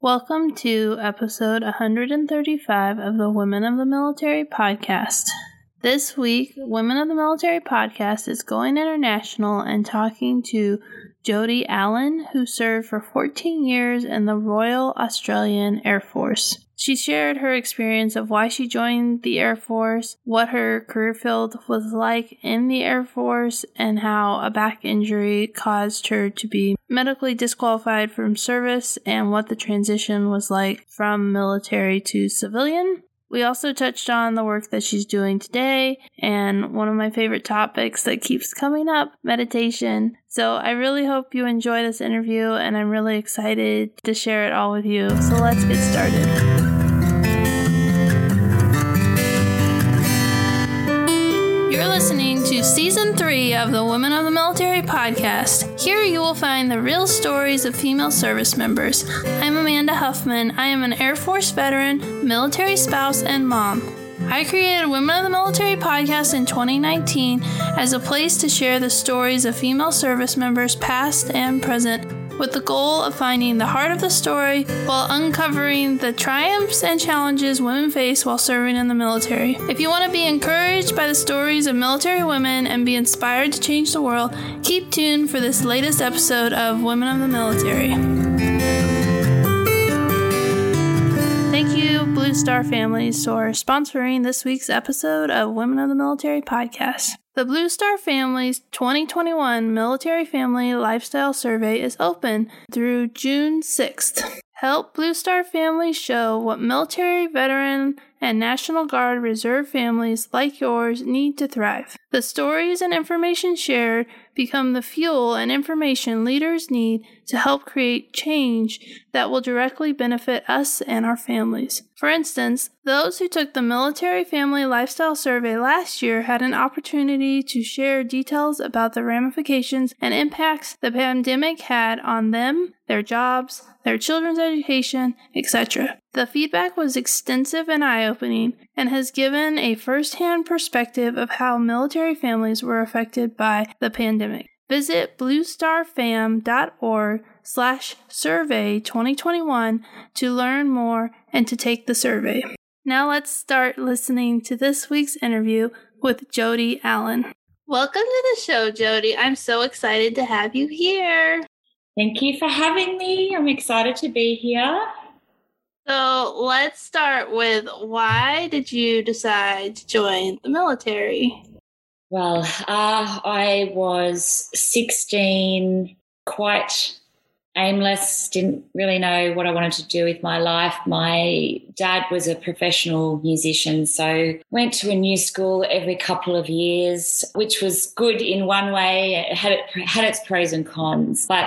Welcome to episode 135 of the Women of the Military podcast. This week, Women of the Military podcast is going international and talking to Jody Allen, who served for 14 years in the Royal Australian Air Force. She shared her experience of why she joined the Air Force, what her career field was like in the Air Force, and how a back injury caused her to be medically disqualified from service, and what the transition was like from military to civilian. We also touched on the work that she's doing today and one of my favorite topics that keeps coming up meditation. So I really hope you enjoy this interview and I'm really excited to share it all with you. So let's get started. You're listening season three of the Women of the Military podcast. Here you will find the real stories of female service members. I'm Amanda Huffman. I am an Air Force veteran, military spouse, and mom. I created Women of the Military podcast in 2019 as a place to share the stories of female service members, past and present, with the goal of finding the heart of the story while uncovering the triumphs and challenges women face while serving in the military. If you want to be encouraged by the stories of military women and be inspired to change the world, keep tuned for this latest episode of Women of the Military. Thank you, Blue Star Families, for sponsoring this week's episode of Women of the Military podcast. The Blue Star Family's 2021 Military Family Lifestyle Survey is open through June 6th. Help Blue Star families show what military, veteran, and National Guard Reserve families like yours need to thrive. The stories and information shared become the fuel and information leaders need to help create change that will directly benefit us and our families. For instance, those who took the Military Family Lifestyle Survey last year had an opportunity to share details about the ramifications and impacts the pandemic had on them, their jobs, their children's education, etc. The feedback was extensive and eye opening and has given a first hand perspective of how military families were affected by the pandemic. Visit bluestarfam.org slash survey 2021 to learn more and to take the survey. Now let's start listening to this week's interview with Jody Allen. Welcome to the show, Jody. I'm so excited to have you here. Thank you for having me. I'm excited to be here. So let's start with why did you decide to join the military? Well, uh, I was 16, quite aimless, didn't really know what I wanted to do with my life. My dad was a professional musician, so went to a new school every couple of years, which was good in one way. It had, it had its pros and cons, but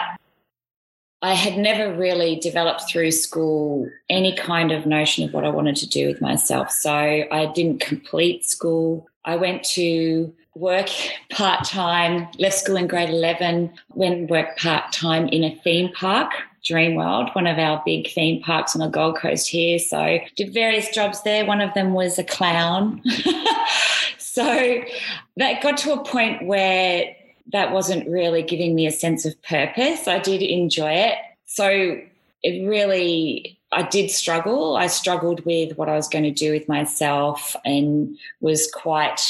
I had never really developed through school any kind of notion of what I wanted to do with myself. So I didn't complete school. I went to work part time, left school in grade 11, went and worked part time in a theme park, Dreamworld, one of our big theme parks on the Gold Coast here. So did various jobs there. One of them was a clown. so that got to a point where that wasn't really giving me a sense of purpose. I did enjoy it. So it really, I did struggle. I struggled with what I was going to do with myself and was quite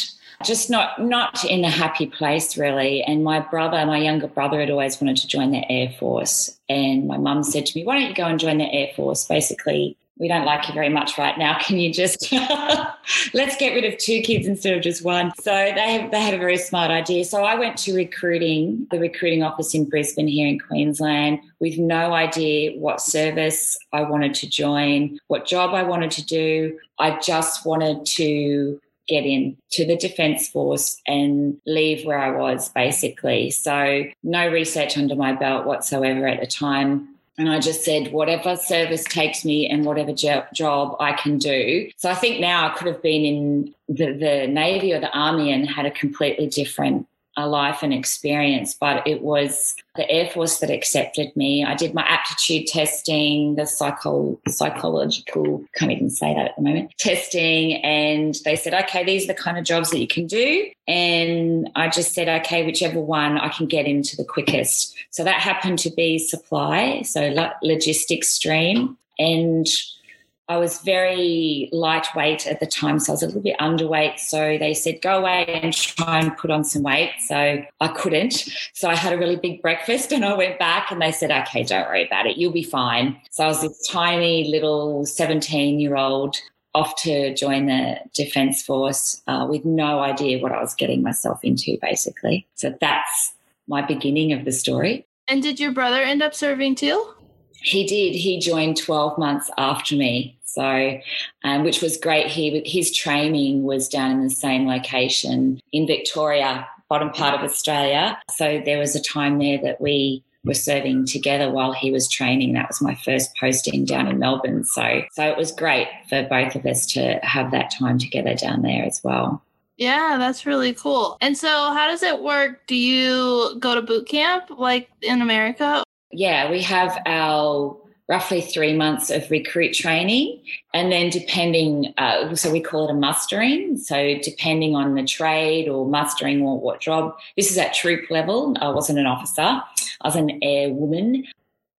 just not not in a happy place really and my brother my younger brother had always wanted to join the air force and my mum said to me why don't you go and join the air force basically we don't like you very much right now. Can you just let's get rid of two kids instead of just one? So they they had a very smart idea. So I went to recruiting, the recruiting office in Brisbane here in Queensland, with no idea what service I wanted to join, what job I wanted to do. I just wanted to get in to the Defence Force and leave where I was basically. So no research under my belt whatsoever at the time and I just said, whatever service takes me and whatever jo- job I can do. So I think now I could have been in the, the Navy or the Army and had a completely different a life and experience, but it was the Air Force that accepted me. I did my aptitude testing, the psycho, psychological, can't even say that at the moment, testing. And they said, okay, these are the kind of jobs that you can do. And I just said, okay, whichever one I can get into the quickest. So that happened to be supply, so logistics stream. And I was very lightweight at the time, so I was a little bit underweight. So they said, go away and try and put on some weight. So I couldn't. So I had a really big breakfast and I went back and they said, okay, don't worry about it. You'll be fine. So I was this tiny little 17 year old off to join the Defence Force uh, with no idea what I was getting myself into, basically. So that's my beginning of the story. And did your brother end up serving too? He did. He joined 12 months after me. So, um, which was great. He his training was down in the same location in Victoria, bottom part of Australia. So there was a time there that we were serving together while he was training. That was my first posting down in Melbourne. So, so it was great for both of us to have that time together down there as well. Yeah, that's really cool. And so, how does it work? Do you go to boot camp like in America? Yeah, we have our roughly three months of recruit training. And then, depending, uh, so we call it a mustering. So, depending on the trade or mustering or what job, this is at troop level. I wasn't an officer, I was an airwoman.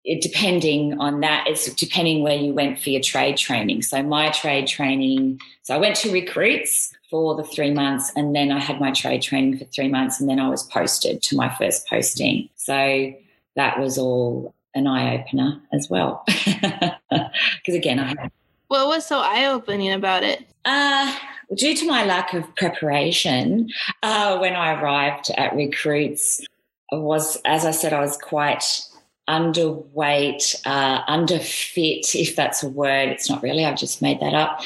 It, depending on that, it's depending where you went for your trade training. So, my trade training, so I went to recruits for the three months and then I had my trade training for three months and then I was posted to my first posting. So, that was all an eye opener as well. Because again, I what was so eye opening about it? Uh, due to my lack of preparation, uh, when I arrived at recruits, was as I said, I was quite underweight, uh, underfit, if that's a word. It's not really. I've just made that up.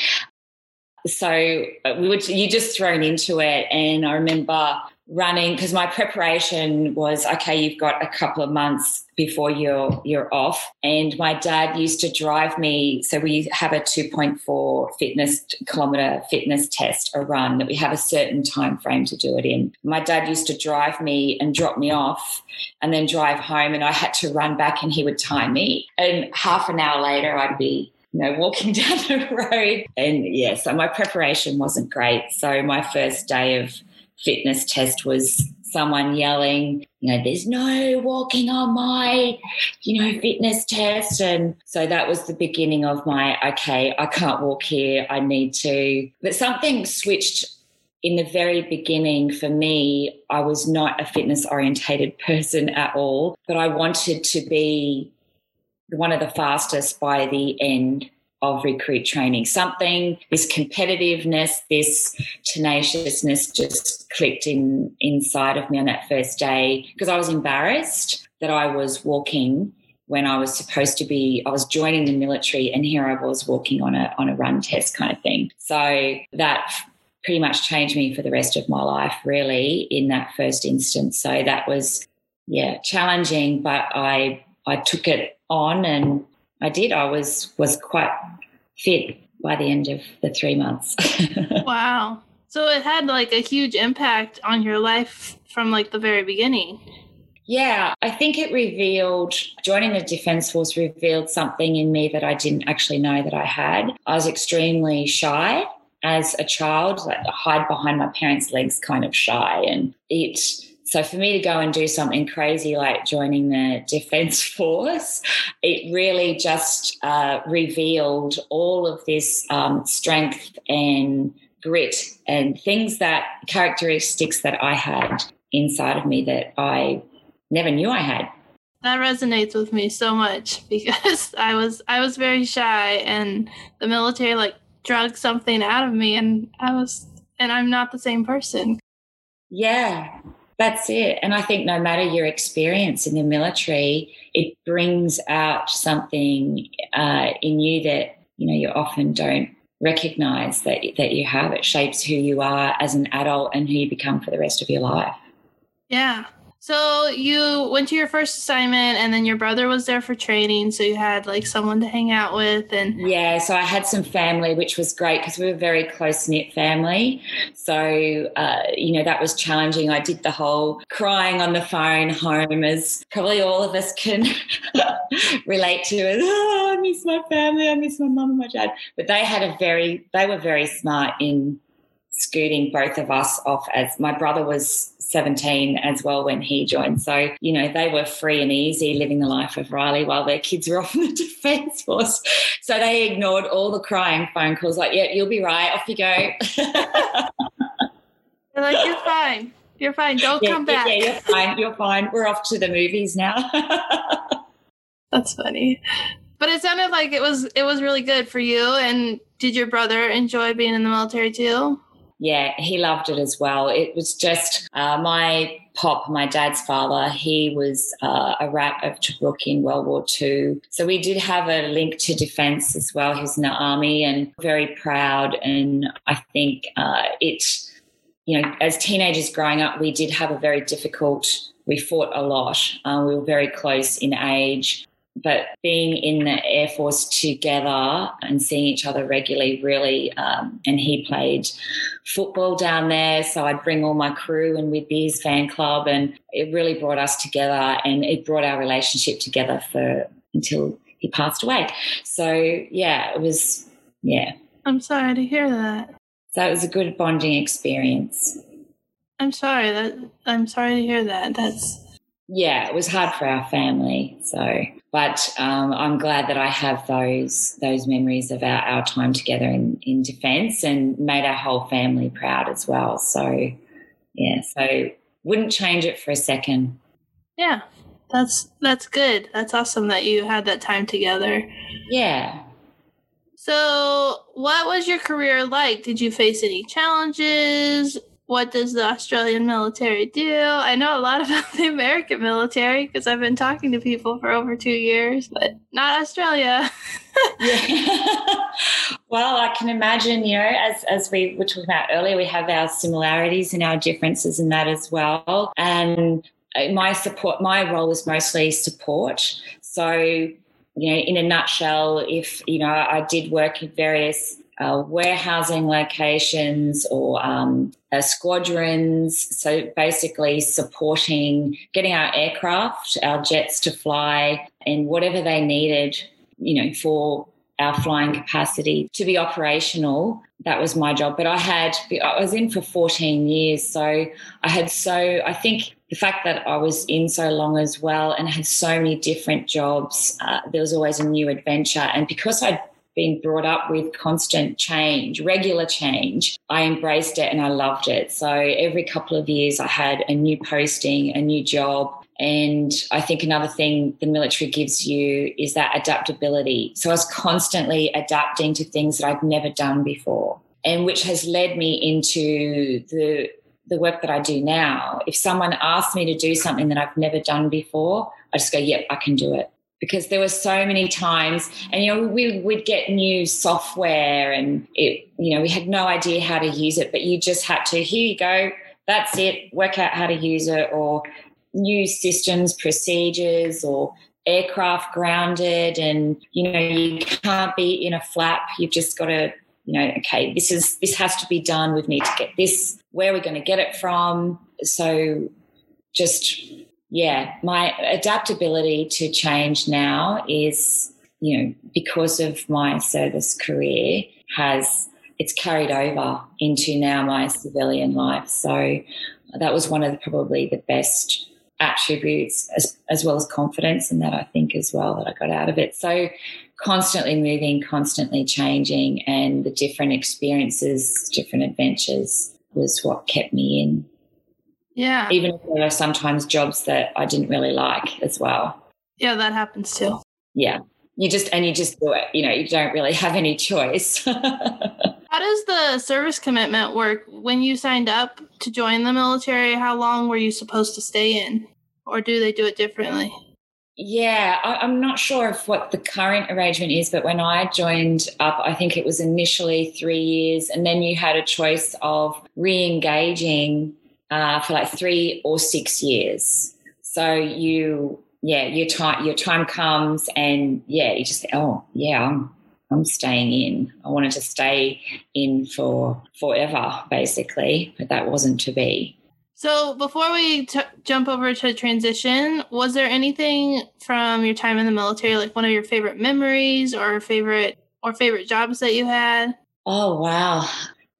So uh, we would you just thrown into it, and I remember running because my preparation was okay you've got a couple of months before you're you're off and my dad used to drive me so we have a 2.4 fitness kilometer fitness test a run that we have a certain time frame to do it in my dad used to drive me and drop me off and then drive home and I had to run back and he would time me and half an hour later I'd be you know, walking down the road. And yeah, so my preparation wasn't great. So my first day of fitness test was someone yelling, you know, there's no walking on my, you know, fitness test. And so that was the beginning of my, okay, I can't walk here. I need to. But something switched in the very beginning for me. I was not a fitness orientated person at all, but I wanted to be one of the fastest by the end of recruit training. Something, this competitiveness, this tenaciousness just clicked in inside of me on that first day because I was embarrassed that I was walking when I was supposed to be, I was joining the military and here I was walking on a, on a run test kind of thing. So that pretty much changed me for the rest of my life, really, in that first instance. So that was, yeah, challenging, but I, I took it on and I did. I was was quite fit by the end of the three months. wow. So it had like a huge impact on your life from like the very beginning. Yeah, I think it revealed joining the Defence Force revealed something in me that I didn't actually know that I had. I was extremely shy as a child, like hide behind my parents' legs kind of shy. And it so for me to go and do something crazy like joining the Defence Force, it really just uh, revealed all of this um, strength and grit and things that characteristics that I had inside of me that I never knew I had. That resonates with me so much because I was I was very shy and the military like drug something out of me and I was and I'm not the same person. Yeah. That's it. And I think no matter your experience in the military, it brings out something uh, in you that, you know, you often don't recognize that, that you have. It shapes who you are as an adult and who you become for the rest of your life. Yeah. So you went to your first assignment and then your brother was there for training. So you had like someone to hang out with and Yeah, so I had some family, which was great because we were a very close knit family. So, uh, you know, that was challenging. I did the whole crying on the phone home as probably all of us can relate to as, oh, I miss my family, I miss my mum and my dad. But they had a very, they were very smart in scooting both of us off as my brother was 17 as well when he joined. So, you know, they were free and easy living the life of Riley while their kids were off in the Defence Force. So they ignored all the crying phone calls, like, yeah, you'll be right, off you go. They're like, you're fine. You're fine. Don't yeah, come back. Yeah, you're fine. You're fine. We're off to the movies now. That's funny. But it sounded like it was it was really good for you. And did your brother enjoy being in the military too? Yeah, he loved it as well. It was just uh, my pop, my dad's father. He was uh, a rat of Tobruk in World War II, so we did have a link to defence as well. He was in the army and very proud. And I think uh, it, you know, as teenagers growing up, we did have a very difficult. We fought a lot. Uh, we were very close in age but being in the Air Force together and seeing each other regularly really, um, and he played football down there. So I'd bring all my crew and we'd be his fan club, and it really brought us together and it brought our relationship together for until he passed away. So yeah, it was, yeah. I'm sorry to hear that. So it was a good bonding experience. I'm sorry that I'm sorry to hear that. That's yeah, it was hard for our family. So, but um, I'm glad that I have those those memories of our, our time together in, in defence and made our whole family proud as well. So, yeah, so wouldn't change it for a second. Yeah, that's that's good. That's awesome that you had that time together. Yeah. So, what was your career like? Did you face any challenges? What does the Australian military do? I know a lot about the American military because I've been talking to people for over two years, but not Australia. well, I can imagine, you know, as, as we were talking about earlier, we have our similarities and our differences in that as well. And my support, my role is mostly support. So, you know, in a nutshell, if, you know, I did work in various uh, warehousing locations or um, uh, squadrons. So basically, supporting getting our aircraft, our jets to fly, and whatever they needed, you know, for our flying capacity to be operational. That was my job. But I had, I was in for 14 years. So I had so, I think the fact that I was in so long as well and had so many different jobs, uh, there was always a new adventure. And because I'd been brought up with constant change, regular change, I embraced it and I loved it. So every couple of years, I had a new posting, a new job. And I think another thing the military gives you is that adaptability. So I was constantly adapting to things that I'd never done before, and which has led me into the the work that I do now. If someone asks me to do something that I've never done before, I just go, yep, I can do it because there were so many times and you know we would get new software and it you know we had no idea how to use it but you just had to here you go that's it work out how to use it or new systems procedures or aircraft grounded and you know you can't be in a flap. You've just got to you know okay this is this has to be done. We need to get this where are we going to get it from? So just yeah, my adaptability to change now is, you know, because of my service career has it's carried over into now my civilian life. So that was one of the, probably the best attributes as, as well as confidence and that I think as well that I got out of it. So constantly moving, constantly changing and the different experiences, different adventures was what kept me in. Yeah. Even if there are sometimes jobs that I didn't really like as well. Yeah, that happens too. Yeah. You just, and you just do it. You know, you don't really have any choice. how does the service commitment work? When you signed up to join the military, how long were you supposed to stay in? Or do they do it differently? Yeah, I, am not sure of what the current arrangement is, but when I joined up, I think it was initially three years, and then you had a choice of re engaging uh, for like three or six years. So you, yeah, your time, your time comes, and yeah, you just, oh yeah, I'm, I'm staying in. I wanted to stay in for forever, basically, but that wasn't to be. So before we t- jump over to transition, was there anything from your time in the military, like one of your favorite memories or favorite or favorite jobs that you had? Oh wow,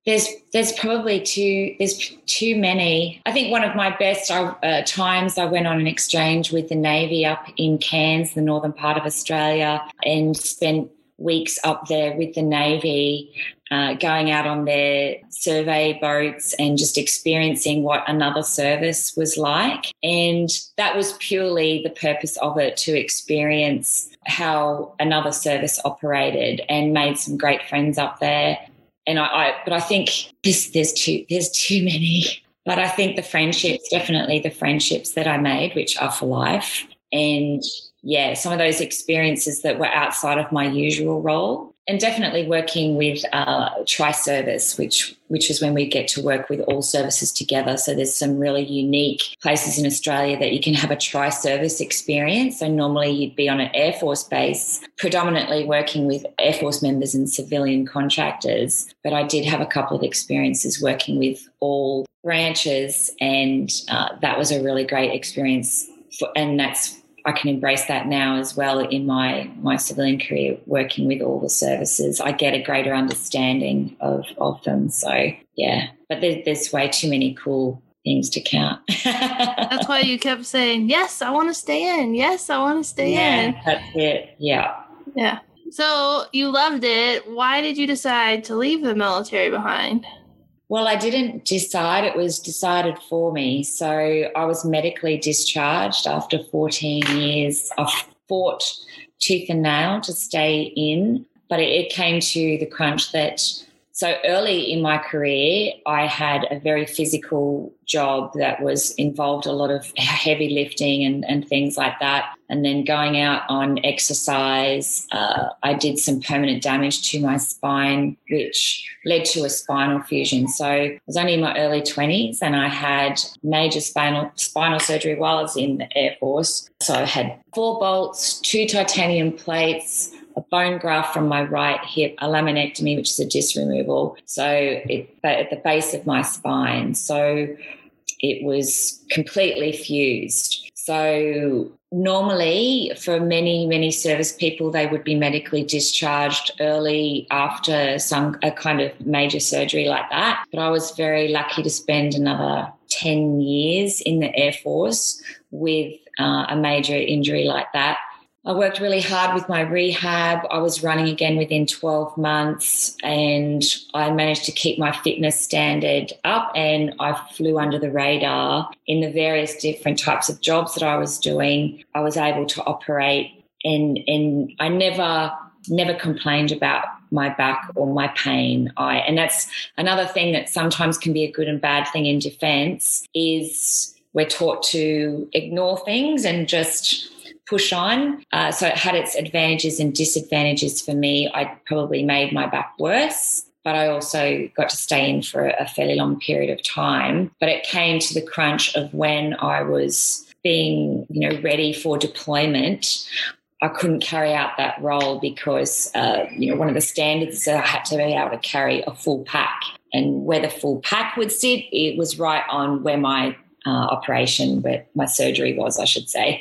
there's there's probably too there's too many. I think one of my best uh, times I went on an exchange with the Navy up in Cairns, the northern part of Australia, and spent weeks up there with the Navy, uh, going out on their survey boats and just experiencing what another service was like. And that was purely the purpose of it to experience how another service operated and made some great friends up there and I, I but I think this there's too there's too many. But I think the friendships, definitely the friendships that I made, which are for life. And yeah, some of those experiences that were outside of my usual role and definitely working with uh, tri-service, which which is when we get to work with all services together. So there's some really unique places in Australia that you can have a tri-service experience. So normally you'd be on an Air Force base, predominantly working with Air Force members and civilian contractors. But I did have a couple of experiences working with all branches, and uh, that was a really great experience. For, and that's I can embrace that now as well in my my civilian career, working with all the services. I get a greater understanding of of them. So yeah, but there, there's way too many cool things to count. that's why you kept saying, "Yes, I want to stay in. Yes, I want to stay yeah, in." That's it. Yeah. Yeah. So you loved it. Why did you decide to leave the military behind? Well, I didn't decide, it was decided for me. So I was medically discharged after 14 years. I fought tooth and nail to stay in, but it, came to the crunch that so early in my career, I had a very physical job that was involved a lot of heavy lifting and, and things like that. And then going out on exercise, uh, I did some permanent damage to my spine, which led to a spinal fusion. So I was only in my early 20s and I had major spinal, spinal surgery while I was in the Air Force. So I had four bolts, two titanium plates, a bone graft from my right hip, a laminectomy, which is a disc removal. So it, at the base of my spine. So it was completely fused. So normally for many many service people they would be medically discharged early after some a kind of major surgery like that but i was very lucky to spend another 10 years in the air force with uh, a major injury like that I worked really hard with my rehab. I was running again within 12 months and I managed to keep my fitness standard up and I flew under the radar in the various different types of jobs that I was doing. I was able to operate and and I never never complained about my back or my pain. I and that's another thing that sometimes can be a good and bad thing in defense is we're taught to ignore things and just push on. Uh, so it had its advantages and disadvantages for me. I probably made my back worse. But I also got to stay in for a fairly long period of time. But it came to the crunch of when I was being, you know, ready for deployment. I couldn't carry out that role because, uh, you know, one of the standards that I had to be able to carry a full pack. And where the full pack would sit, it was right on where my uh, operation, where my surgery was, I should say.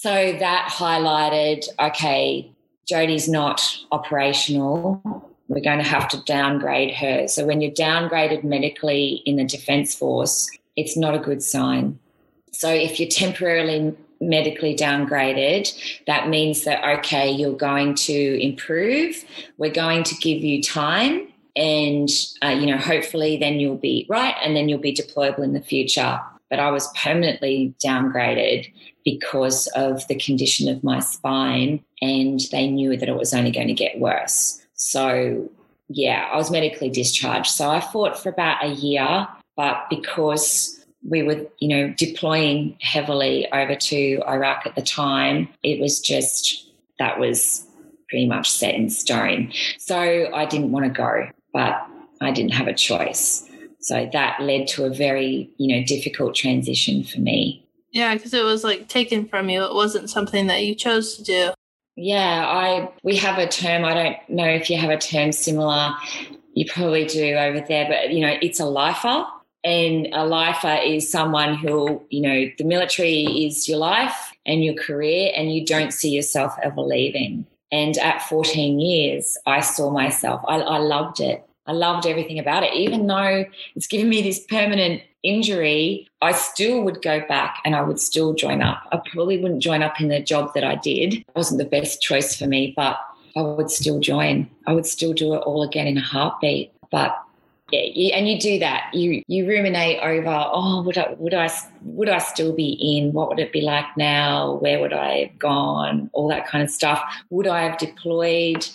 So that highlighted okay, Jodie's not operational. We're going to have to downgrade her. So when you're downgraded medically in the Defence Force, it's not a good sign. So if you're temporarily medically downgraded, that means that, okay, you're going to improve. We're going to give you time. And, uh, you know, hopefully then you'll be right and then you'll be deployable in the future. But I was permanently downgraded because of the condition of my spine, and they knew that it was only going to get worse. So, yeah, I was medically discharged. So I fought for about a year, but because we were, you know, deploying heavily over to Iraq at the time, it was just that was pretty much set in stone. So I didn't want to go, but I didn't have a choice. So that led to a very, you know, difficult transition for me. Yeah, because it was like taken from you. It wasn't something that you chose to do. Yeah, I we have a term. I don't know if you have a term similar. You probably do over there, but you know, it's a lifer. And a lifer is someone who, you know, the military is your life and your career, and you don't see yourself ever leaving. And at 14 years, I saw myself. I, I loved it. I loved everything about it. Even though it's given me this permanent injury, I still would go back and I would still join up. I probably wouldn't join up in the job that I did. It wasn't the best choice for me, but I would still join. I would still do it all again in a heartbeat. But yeah, you, and you do that. You you ruminate over, oh, would I would I would I still be in? What would it be like now? Where would I have gone? All that kind of stuff. Would I have deployed?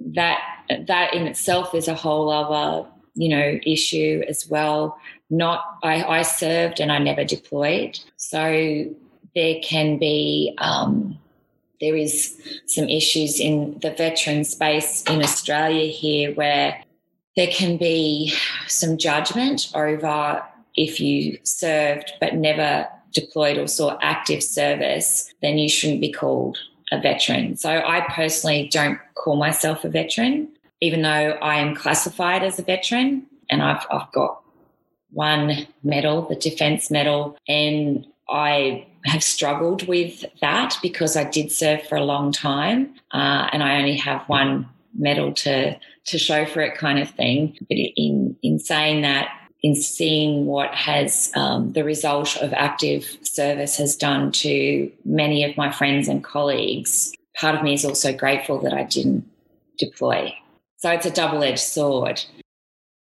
That that in itself is a whole other you know issue as well. Not I, I served and I never deployed, so there can be. Um, there is some issues in the veteran space in Australia here where there can be some judgment over if you served but never deployed or saw active service, then you shouldn't be called a veteran. So I personally don't call myself a veteran, even though I am classified as a veteran and I've, I've got one medal, the Defence Medal, and I have struggled with that because I did serve for a long time uh, and I only have one medal to to show for it kind of thing. But in in saying that, in seeing what has um, the result of active service has done to many of my friends and colleagues, part of me is also grateful that I didn't deploy. So it's a double edged sword.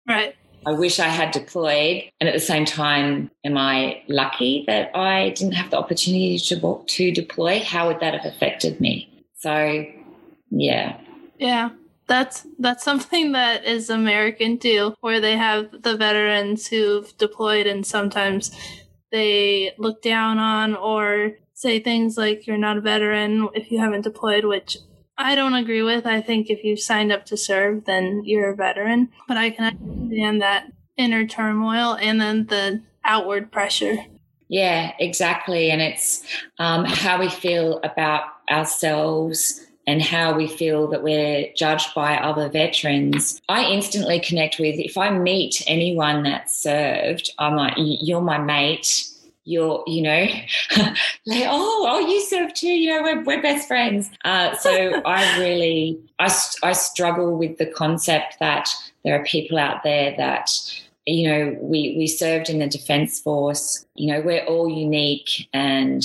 Right. I wish I had deployed, and at the same time, am I lucky that I didn't have the opportunity to to deploy? How would that have affected me? So, yeah, yeah, that's that's something that is American too, where they have the veterans who've deployed and sometimes they look down on or say things like you're not a veteran if you haven't deployed, which I don't agree with. I think if you've signed up to serve, then you're a veteran. But I can understand that inner turmoil and then the outward pressure. Yeah, exactly. And it's um, how we feel about ourselves and how we feel that we're judged by other veterans, I instantly connect with if I meet anyone that served, I'm like, you're my mate. You're, you know, like, oh, oh, you served too. You know, we're, we're best friends. Uh, so I really, I, I struggle with the concept that there are people out there that you know we we served in the defense force you know we're all unique and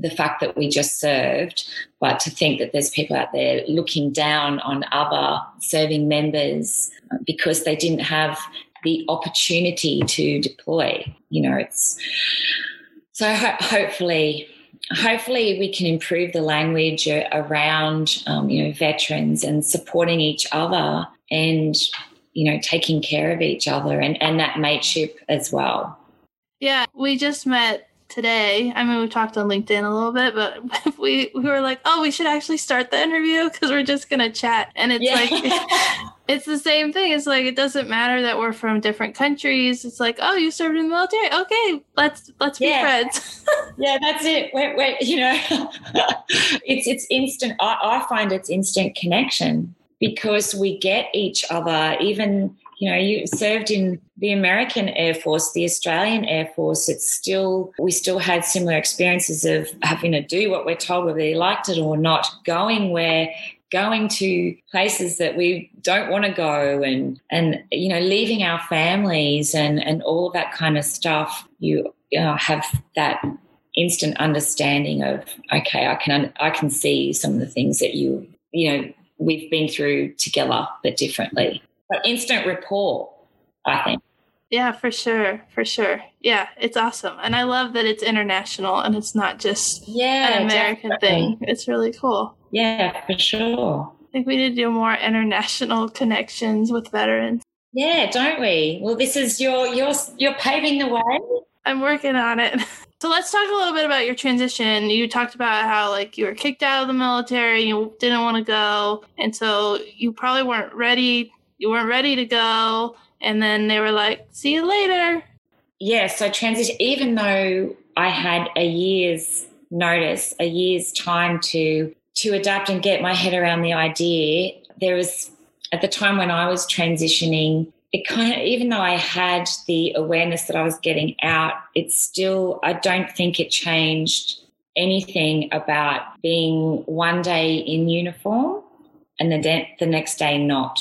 the fact that we just served, but to think that there's people out there looking down on other serving members because they didn't have the opportunity to deploy. You know, it's so ho- hopefully. Hopefully, we can improve the language around, um, you know, veterans and supporting each other, and you know, taking care of each other, and and that mateship as well. Yeah, we just met today. I mean, we talked on LinkedIn a little bit, but we we were like, oh, we should actually start the interview because we're just gonna chat, and it's yeah. like. it's the same thing. It's like it doesn't matter that we're from different countries. It's like, oh, you served in the military. Okay, let's let's yeah. be friends. yeah, that's it. We're, we're, you know, it's it's instant. I, I find it's instant connection because we get each other. Even you know, you served in the American Air Force, the Australian Air Force. It's still, we still had similar experiences of having to do what we're told, whether you liked it or not, going where going to places that we don't want to go and and you know leaving our families and and all of that kind of stuff you, you know, have that instant understanding of okay i can i can see some of the things that you you know we've been through together but differently but instant rapport, I think. Yeah, for sure, for sure. Yeah, it's awesome, and I love that it's international and it's not just yeah, an American definitely. thing. It's really cool. Yeah, for sure. I think we need to do more international connections with veterans. Yeah, don't we? Well, this is your you're you're paving the way. I'm working on it. So let's talk a little bit about your transition. You talked about how like you were kicked out of the military, you didn't want to go, and so you probably weren't ready you weren't ready to go and then they were like see you later yeah so transition even though i had a year's notice a year's time to to adapt and get my head around the idea there was at the time when i was transitioning it kind of even though i had the awareness that i was getting out it still i don't think it changed anything about being one day in uniform and the, de- the next day not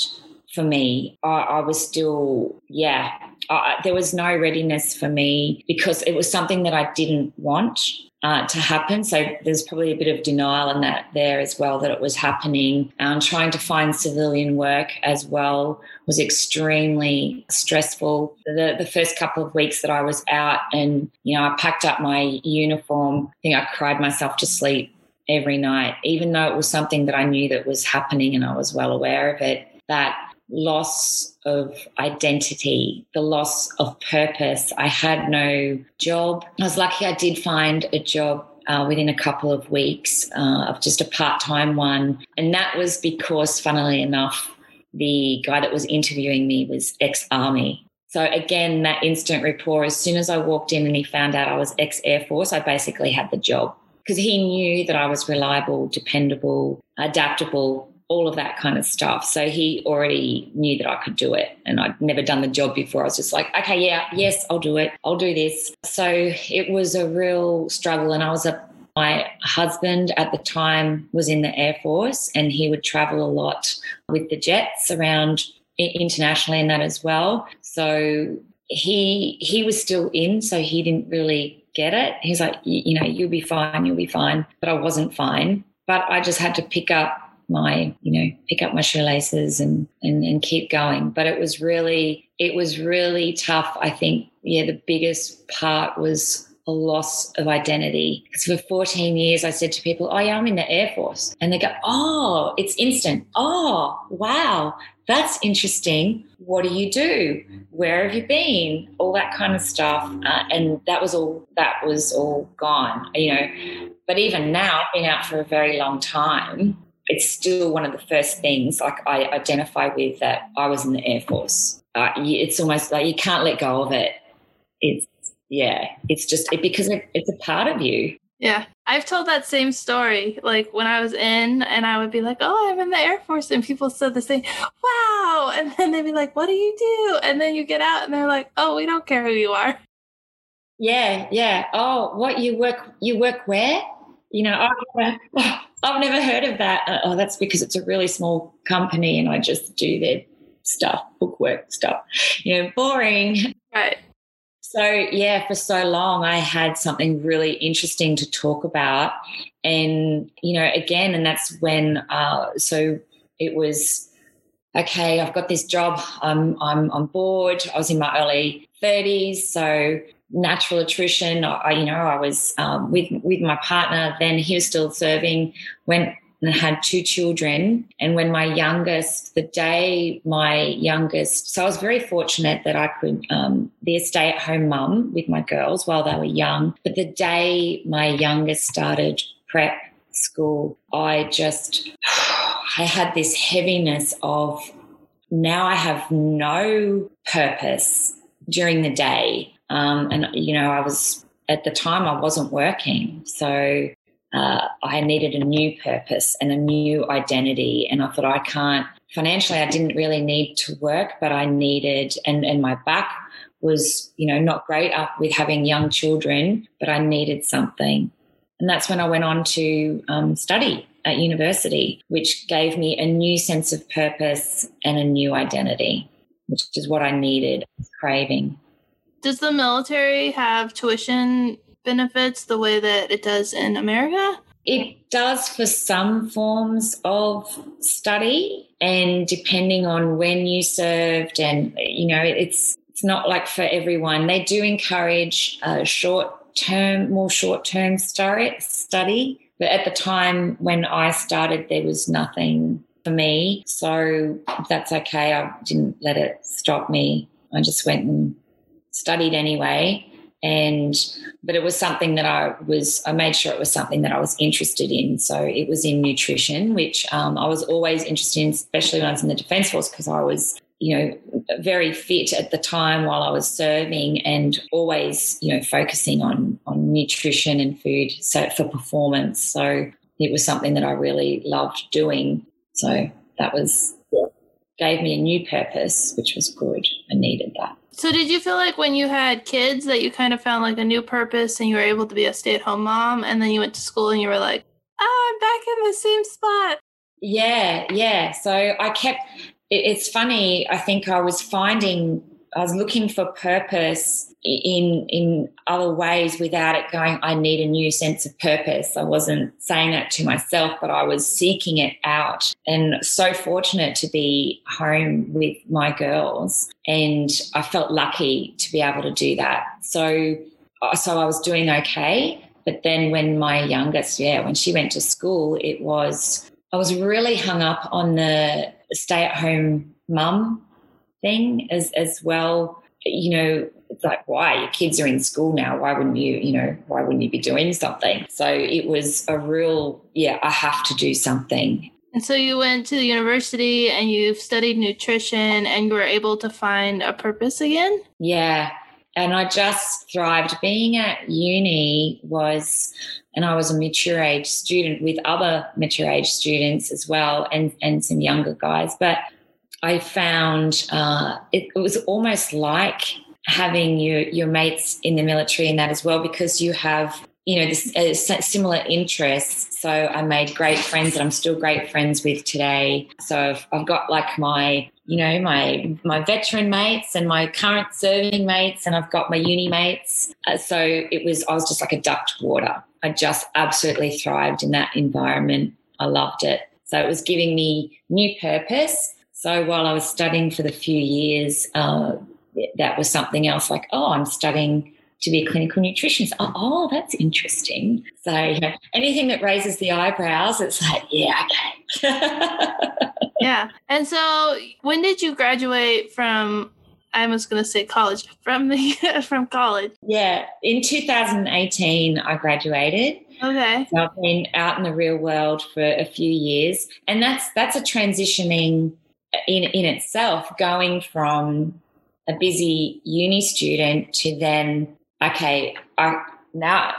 for me. I, I was still, yeah, I, there was no readiness for me because it was something that I didn't want. Uh, to happen. So there's probably a bit of denial in that there as well that it was happening. Um, trying to find civilian work as well was extremely stressful. The, the first couple of weeks that I was out and, you know, I packed up my uniform, I think I cried myself to sleep every night, even though it was something that I knew that was happening and I was well aware of it. That loss of identity, the loss of purpose. I had no job. I was lucky I did find a job uh, within a couple of weeks uh, of just a part time one. And that was because, funnily enough, the guy that was interviewing me was ex army. So, again, that instant rapport, as soon as I walked in and he found out I was ex Air Force, I basically had the job because he knew that I was reliable, dependable, adaptable, all of that kind of stuff. So he already knew that I could do it. And I'd never done the job before. I was just like, okay, yeah, yes, I'll do it. I'll do this. So it was a real struggle. And I was a, my husband at the time was in the Air Force and he would travel a lot with the jets around internationally and that as well. So he he was still in, so he didn't really get it. He's like, you know, you'll be fine, you'll be fine. But I wasn't fine. But I just had to pick up my, you know, pick up my shoelaces and, and, and keep going. But it was really, it was really tough. I think, yeah, the biggest part was a loss of identity. Because for 14 years, I said to people, Oh, yeah, I'm in the Air Force. And they go, Oh, it's instant. Oh, wow, that's interesting. What do you do? Where have you been? All that kind of stuff. Uh, and that was all, that was all gone, you know. But even now, I've been out for a very long time it's still one of the first things like I identify with that I was in the Air Force. Uh, it's almost like you can't let go of it. It's yeah, it's just it, because it, it's a part of you. Yeah, I've told that same story. Like when I was in, and I would be like, "Oh, I'm in the Air Force," and people said the same, "Wow!" And then they'd be like, "What do you do?" And then you get out, and they're like, "Oh, we don't care who you are." Yeah, yeah. Oh, what you work? You work where? You know, oh, I've never heard of that. Uh, oh, that's because it's a really small company and I just do their stuff, bookwork stuff. You know, boring. Right. So, yeah, for so long, I had something really interesting to talk about. And, you know, again, and that's when, uh, so it was, okay, I've got this job. I'm, I'm on board. I was in my early 30s. So natural attrition. I, you know, I was um, with with my partner. Then he was still serving. Went and had two children. And when my youngest, the day my youngest, so I was very fortunate that I could um, be a stay at home mum with my girls while they were young. But the day my youngest started prep school, I just, I had this heaviness of now I have no purpose during the day um, and, you know, I was, at the time, I wasn't working. So uh, I needed a new purpose and a new identity. And I thought, I can't, financially, I didn't really need to work, but I needed, and, and my back was, you know, not great up with having young children, but I needed something. And that's when I went on to um, study at university, which gave me a new sense of purpose and a new identity, which is what I needed, craving. Does the military have tuition benefits the way that it does in America? It does for some forms of study, and depending on when you served, and you know, it's it's not like for everyone. They do encourage short term, more short term study, but at the time when I started, there was nothing for me, so that's okay. I didn't let it stop me. I just went and studied anyway and but it was something that I was I made sure it was something that I was interested in. So it was in nutrition, which um, I was always interested in, especially when I was in the Defence Force because I was you know very fit at the time while I was serving and always you know focusing on on nutrition and food so for performance. So it was something that I really loved doing. So that was gave me a new purpose, which was good. I needed that. So, did you feel like when you had kids that you kind of found like a new purpose and you were able to be a stay at home mom, and then you went to school and you were like, oh, I'm back in the same spot? Yeah, yeah. So I kept, it's funny. I think I was finding I was looking for purpose in in other ways without it going i need a new sense of purpose. I wasn't saying that to myself but i was seeking it out. And so fortunate to be home with my girls and i felt lucky to be able to do that. So uh, so i was doing okay but then when my youngest yeah when she went to school it was i was really hung up on the stay at home mum thing as as well. You know it's like why? Your kids are in school now. Why wouldn't you you know why wouldn't you be doing something? So it was a real yeah i have to do something. And so you went to the university and you've studied nutrition and you were able to find a purpose again? Yeah. And i just thrived. Being at uni was and i was a mature age student with other mature age students as well and and some younger guys but I found uh, it, it, was almost like having your your mates in the military and that as well because you have you know this uh, similar interests. So i made great friends that i'm still great friends with today. So I've, I've got like my you know my my veteran mates and my current serving mates and i've got my uni mates. Uh, so it was i was just like a duck to water i just absolutely thrived in that environment. I loved it. So it was giving me new purpose so while i was studying for the few years uh, that was something else like, oh, I'm studying to be a clinical nutritionist. Oh, oh that's interesting. So you know, anything that raises the eyebrows, it's like, yeah, okay. yeah. And so when did you graduate from I was going to say college from the from college. Yeah, in 2018 I graduated. Okay. So I've been out in the real world for a few years, and that's that's a transitioning in in itself, going from a busy uni student to then, okay, I, now,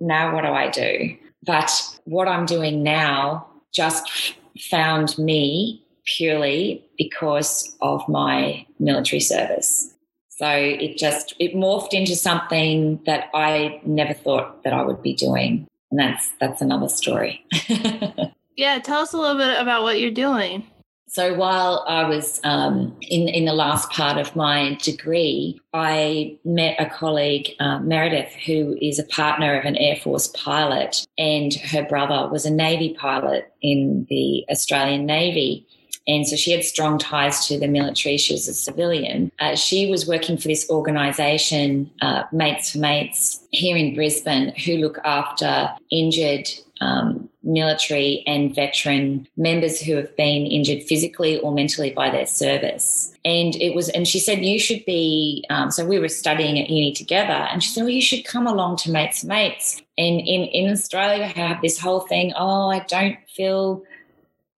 now what do I do? But what I'm doing now just found me purely because of my military service. So it just it morphed into something that I never thought that I would be doing. And that's that's another story. yeah, tell us a little bit about what you're doing. So while I was um, in in the last part of my degree, I met a colleague, uh, Meredith, who is a partner of an Air Force pilot, and her brother was a Navy pilot in the Australian Navy. And so she had strong ties to the military. She was a civilian. Uh, she was working for this organisation, uh, Mates for Mates, here in Brisbane, who look after injured um, military and veteran members who have been injured physically or mentally by their service. And it was, and she said, you should be, um, so we were studying at uni together. And she said, well, you should come along to Mates Mates. And in, in Australia, I have this whole thing, oh, I don't feel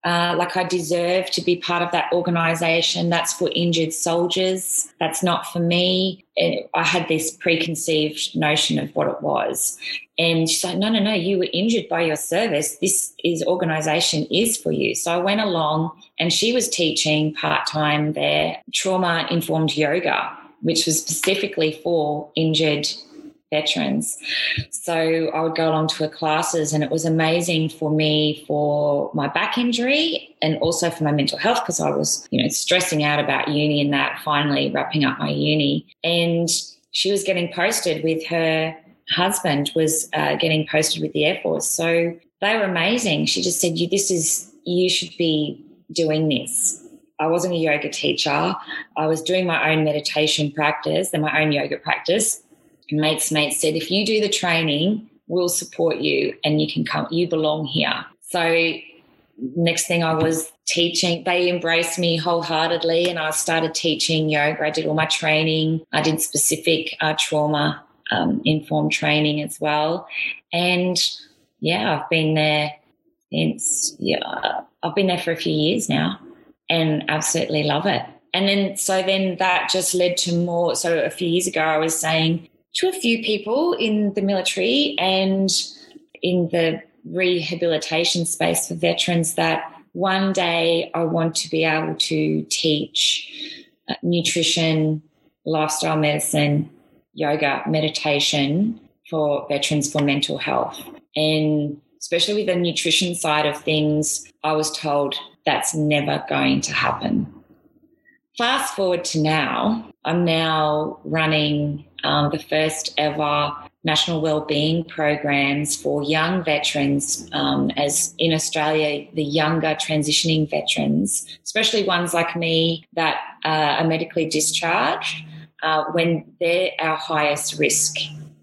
uh, like I deserve to be part of that organization. That's for injured soldiers. That's not for me. And I had this preconceived notion of what it was. And she's like, no, no, no, you were injured by your service. This is organization is for you. So I went along and she was teaching part time there trauma informed yoga, which was specifically for injured veterans. So I would go along to her classes, and it was amazing for me for my back injury and also for my mental health because I was, you know, stressing out about uni and that finally wrapping up my uni. And she was getting posted with her husband was uh, getting posted with the Air Force. So they were amazing. She just said, "You, this is you should be doing this." I wasn't a yoga teacher. I was doing my own meditation practice and my own yoga practice mates mates said if you do the training we'll support you and you can come you belong here. So next thing i was teaching they embraced me wholeheartedly and i started teaching yoga. I did all my training. I did specific uh, trauma um, informed training as well. And yeah i've been there since yeah i've been there for a few years now and absolutely love it. And then so then that just led to more so a few years ago i was saying to a few people in the military and in the rehabilitation space for veterans that one day I want to be able to teach uh, nutrition, lifestyle medicine, yoga, meditation for veterans for mental health. And especially with the nutrition side of things, I was told that's never going to happen. fast forward to now, I'm now running um, the first ever national wellbeing programs for young veterans, um, as in Australia, the younger transitioning veterans, especially ones like me that uh, are medically discharged, uh, when they're our highest risk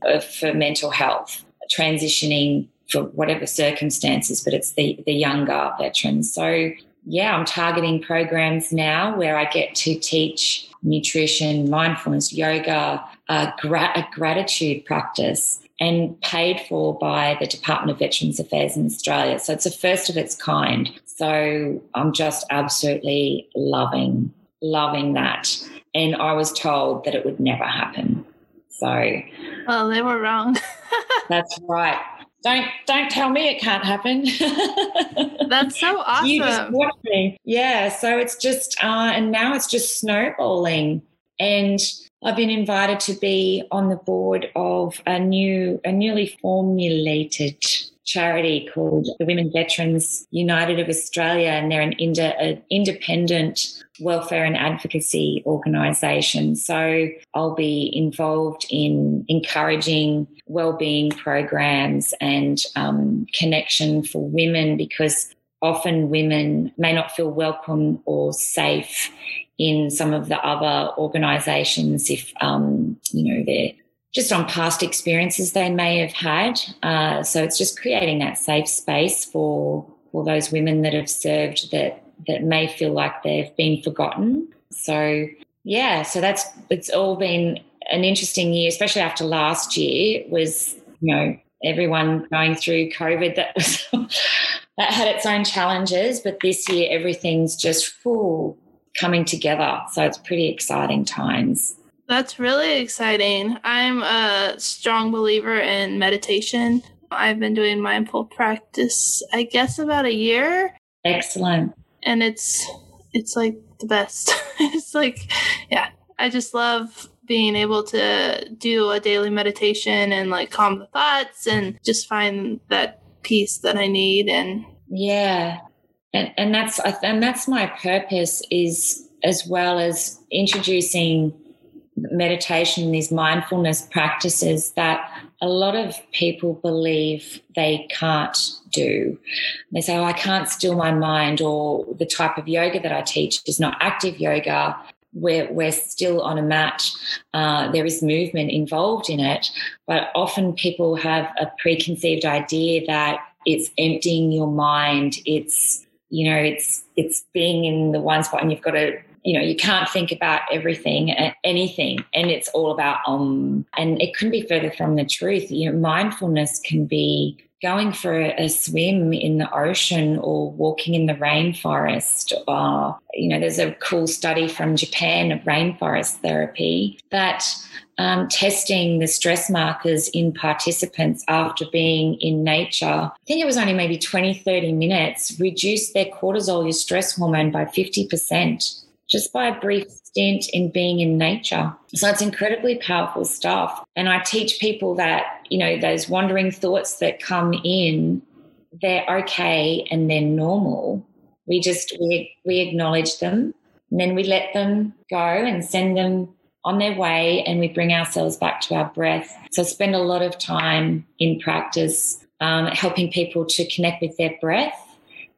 of, for mental health, transitioning for whatever circumstances, but it's the, the younger veterans. So, yeah, I'm targeting programs now where I get to teach nutrition, mindfulness, yoga, uh, a gratitude practice, and paid for by the Department of Veterans Affairs in Australia. So it's a first of its kind. So I'm just absolutely loving, loving that. And I was told that it would never happen. So, well, they were wrong. that's right don't don't tell me it can't happen. That's so awesome. You just me. Yeah. So it's just uh, and now it's just snowballing. And I've been invited to be on the board of a new a newly formulated charity called the Women Veterans United of Australia, and they're an, an independent welfare and advocacy organisation. So I'll be involved in encouraging well-being programs and um, connection for women because often women may not feel welcome or safe in some of the other organisations if um, you know they're just on past experiences they may have had. Uh, so it's just creating that safe space for for those women that have served that that may feel like they've been forgotten. So yeah, so that's it's all been an interesting year, especially after last year was you know everyone going through COVID that was that had its own challenges, but this year everything's just full coming together. So it's pretty exciting times. That's really exciting. I'm a strong believer in meditation. I've been doing mindful practice, I guess, about a year. Excellent. And it's it's like the best. it's like, yeah, I just love being able to do a daily meditation and like calm the thoughts and just find that peace that I need. And yeah, and and that's and that's my purpose is as well as introducing meditation, these mindfulness practices that a lot of people believe they can't do. They say, oh, I can't still my mind, or the type of yoga that I teach is not active yoga. We're, we're still on a mat. Uh, there is movement involved in it, but often people have a preconceived idea that it's emptying your mind. It's, you know, it's, it's being in the one spot and you've got to you know you can't think about everything anything and it's all about um and it couldn't be further from the truth you know mindfulness can be going for a swim in the ocean or walking in the rainforest or you know there's a cool study from japan of rainforest therapy that um, testing the stress markers in participants after being in nature i think it was only maybe 20 30 minutes reduced their cortisol your stress hormone by 50% just by a brief stint in being in nature. So it's incredibly powerful stuff. And I teach people that, you know, those wandering thoughts that come in, they're okay and they're normal. We just we we acknowledge them and then we let them go and send them on their way and we bring ourselves back to our breath. So I spend a lot of time in practice um, helping people to connect with their breath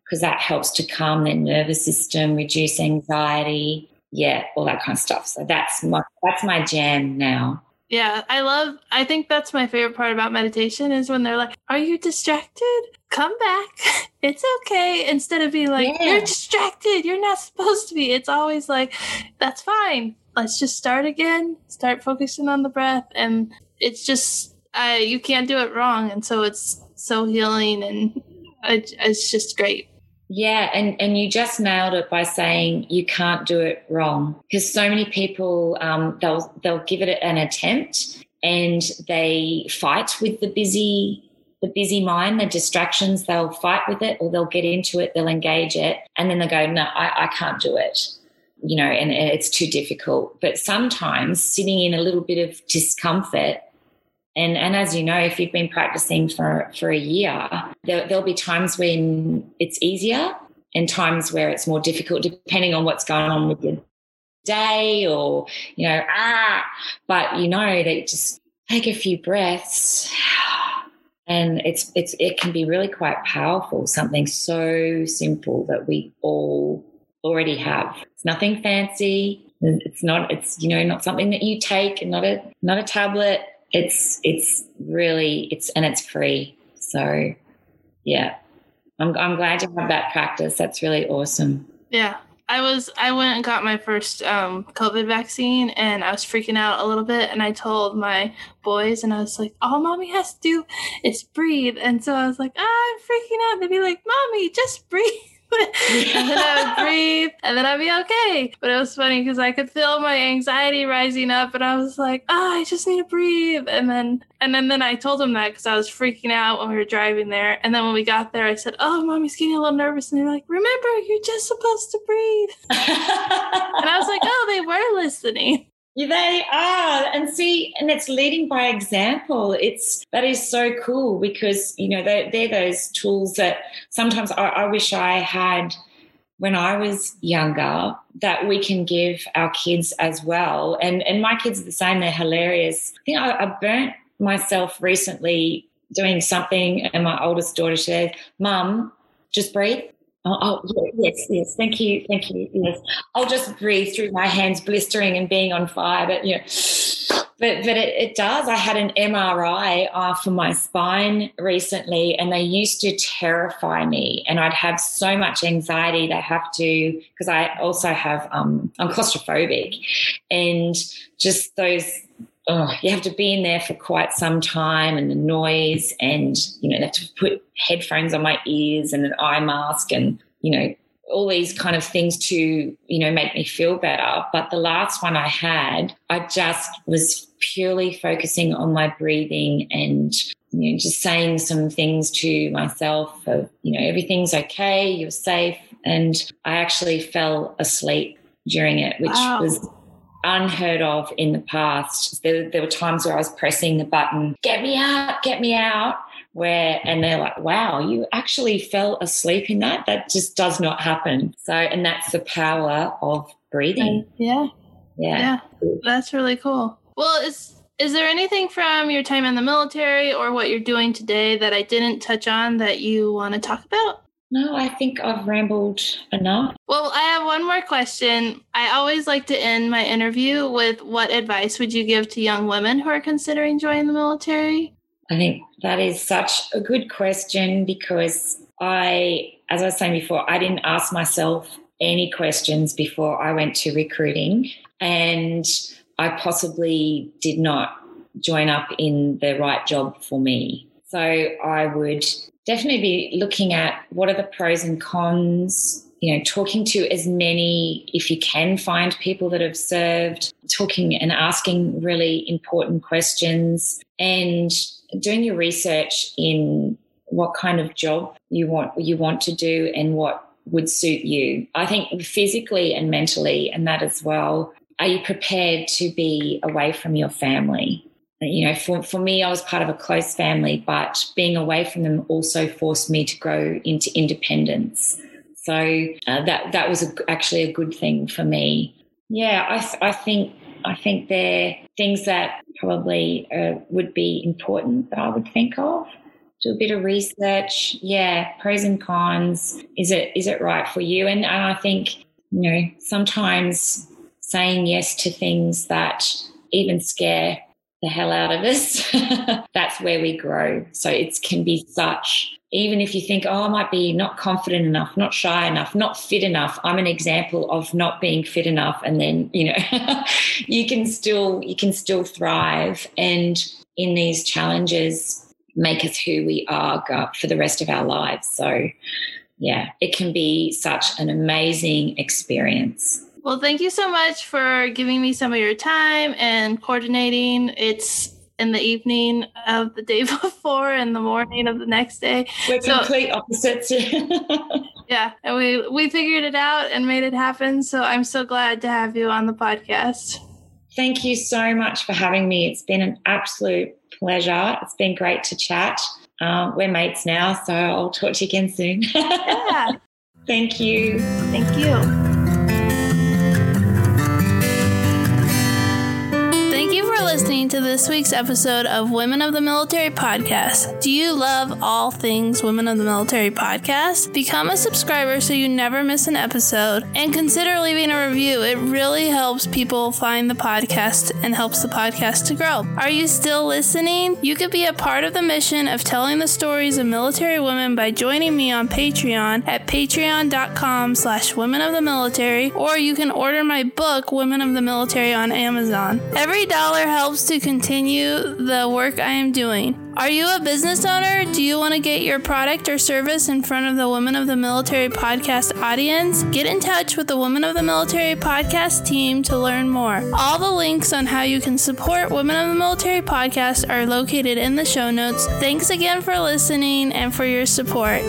because that helps to calm their nervous system, reduce anxiety, yeah, all that kind of stuff. So that's my that's my jam now. Yeah, I love I think that's my favorite part about meditation is when they're like, "Are you distracted? Come back. It's okay." Instead of being like, yeah. "You're distracted. You're not supposed to be." It's always like, "That's fine. Let's just start again. Start focusing on the breath." And it's just I you can't do it wrong, and so it's so healing and it's just great. Yeah, and, and you just nailed it by saying you can't do it wrong because so many people um, they'll they'll give it an attempt and they fight with the busy the busy mind, the distractions. They'll fight with it or they'll get into it, they'll engage it, and then they go, no, I, I can't do it. You know, and, it's too difficult. But sometimes sitting in a little bit of discomfort and, and as you know, if you've been practicing for, for a year, there, there'll be times when it's easier and times where it's more difficult, depending on what's going on with your day or, you know, ah, but you know that just take a few breaths and it's it's it can be really quite powerful something so simple that we all already have. It's nothing fancy. It's not it's you know not something that you take and not a not a tablet it's it's really it's and it's free. So yeah. I'm, I'm glad to have that practice. That's really awesome. Yeah. I was I went and got my first um, COVID vaccine and I was freaking out a little bit and I told my boys and I was like, all mommy has to do is breathe. And so I was like, ah, I'm freaking out. They'd be like, mommy, just breathe. and then I would breathe, and then I'd be okay. But it was funny because I could feel my anxiety rising up, and I was like, "Ah, oh, I just need to breathe." And then, and then, then I told him that because I was freaking out when we were driving there. And then when we got there, I said, "Oh, mommy's getting a little nervous," and they're like, "Remember, you're just supposed to breathe." and I was like, "Oh, they were listening." They are. And see, and it's leading by example. It's that is so cool because, you know, they're, they're those tools that sometimes I, I wish I had when I was younger that we can give our kids as well. And and my kids are the same, they're hilarious. I think I, I burnt myself recently doing something and my oldest daughter said, Mum, just breathe. Oh, oh, yes, yes. Thank you, thank you. Yes, I'll just breathe through my hands blistering and being on fire. But you know, but but it, it does. I had an MRI uh, for my spine recently, and they used to terrify me, and I'd have so much anxiety. They have to because I also have um, I'm claustrophobic, and just those oh, you have to be in there for quite some time and the noise and, you know, they have to put headphones on my ears and an eye mask and, you know, all these kind of things to, you know, make me feel better. But the last one I had, I just was purely focusing on my breathing and, you know, just saying some things to myself of, you know, everything's okay, you're safe. And I actually fell asleep during it, which wow. was unheard of in the past. There, there were times where I was pressing the button, get me out, get me out where and they're like wow you actually fell asleep in that? That just does not happen. So and that's the power of breathing. Yeah. Yeah. Yeah. That's really cool. Well is is there anything from your time in the military or what you're doing today that i didn't touch on that you want to talk about no, I think I've rambled enough. Well, I have one more question. I always like to end my interview with what advice would you give to young women who are considering joining the military? I think that is such a good question because I, as I was saying before, I didn't ask myself any questions before I went to recruiting. And I possibly did not join up in the right job for me. So I would definitely be looking at what are the pros and cons, you know, talking to as many, if you can find people that have served, talking and asking really important questions and doing your research in what kind of job you want you want to do and what would suit you. I think physically and mentally and that as well. Are you prepared to be away from your family? You know, for, for me, I was part of a close family, but being away from them also forced me to grow into independence. So uh, that that was a, actually a good thing for me. Yeah, I, I think I think they're things that probably uh, would be important that I would think of. Do a bit of research. Yeah, pros and cons. Is it is it right for you? And, and I think you know sometimes saying yes to things that even scare the hell out of us. That's where we grow. So it can be such even if you think, oh, I might be not confident enough, not shy enough, not fit enough. I'm an example of not being fit enough. And then, you know, you can still, you can still thrive. And in these challenges, make us who we are for the rest of our lives. So yeah, it can be such an amazing experience. Well, thank you so much for giving me some of your time and coordinating. It's in the evening of the day before and the morning of the next day. We're so, complete opposites. yeah, and we we figured it out and made it happen. So I'm so glad to have you on the podcast. Thank you so much for having me. It's been an absolute pleasure. It's been great to chat. Um, we're mates now, so I'll talk to you again soon. yeah. Thank you. Thank you. Listening to this week's episode of Women of the Military Podcast. Do you love all things Women of the Military Podcast? Become a subscriber so you never miss an episode and consider leaving a review. It really helps people find the podcast and helps the podcast to grow. Are you still listening? You could be a part of the mission of telling the stories of military women by joining me on Patreon at patreon.com slash women of the military, or you can order my book, Women of the Military, on Amazon. Every dollar helps to continue the work I am doing. Are you a business owner? Do you want to get your product or service in front of the Women of the Military podcast audience? Get in touch with the Women of the Military podcast team to learn more. All the links on how you can support Women of the Military podcast are located in the show notes. Thanks again for listening and for your support.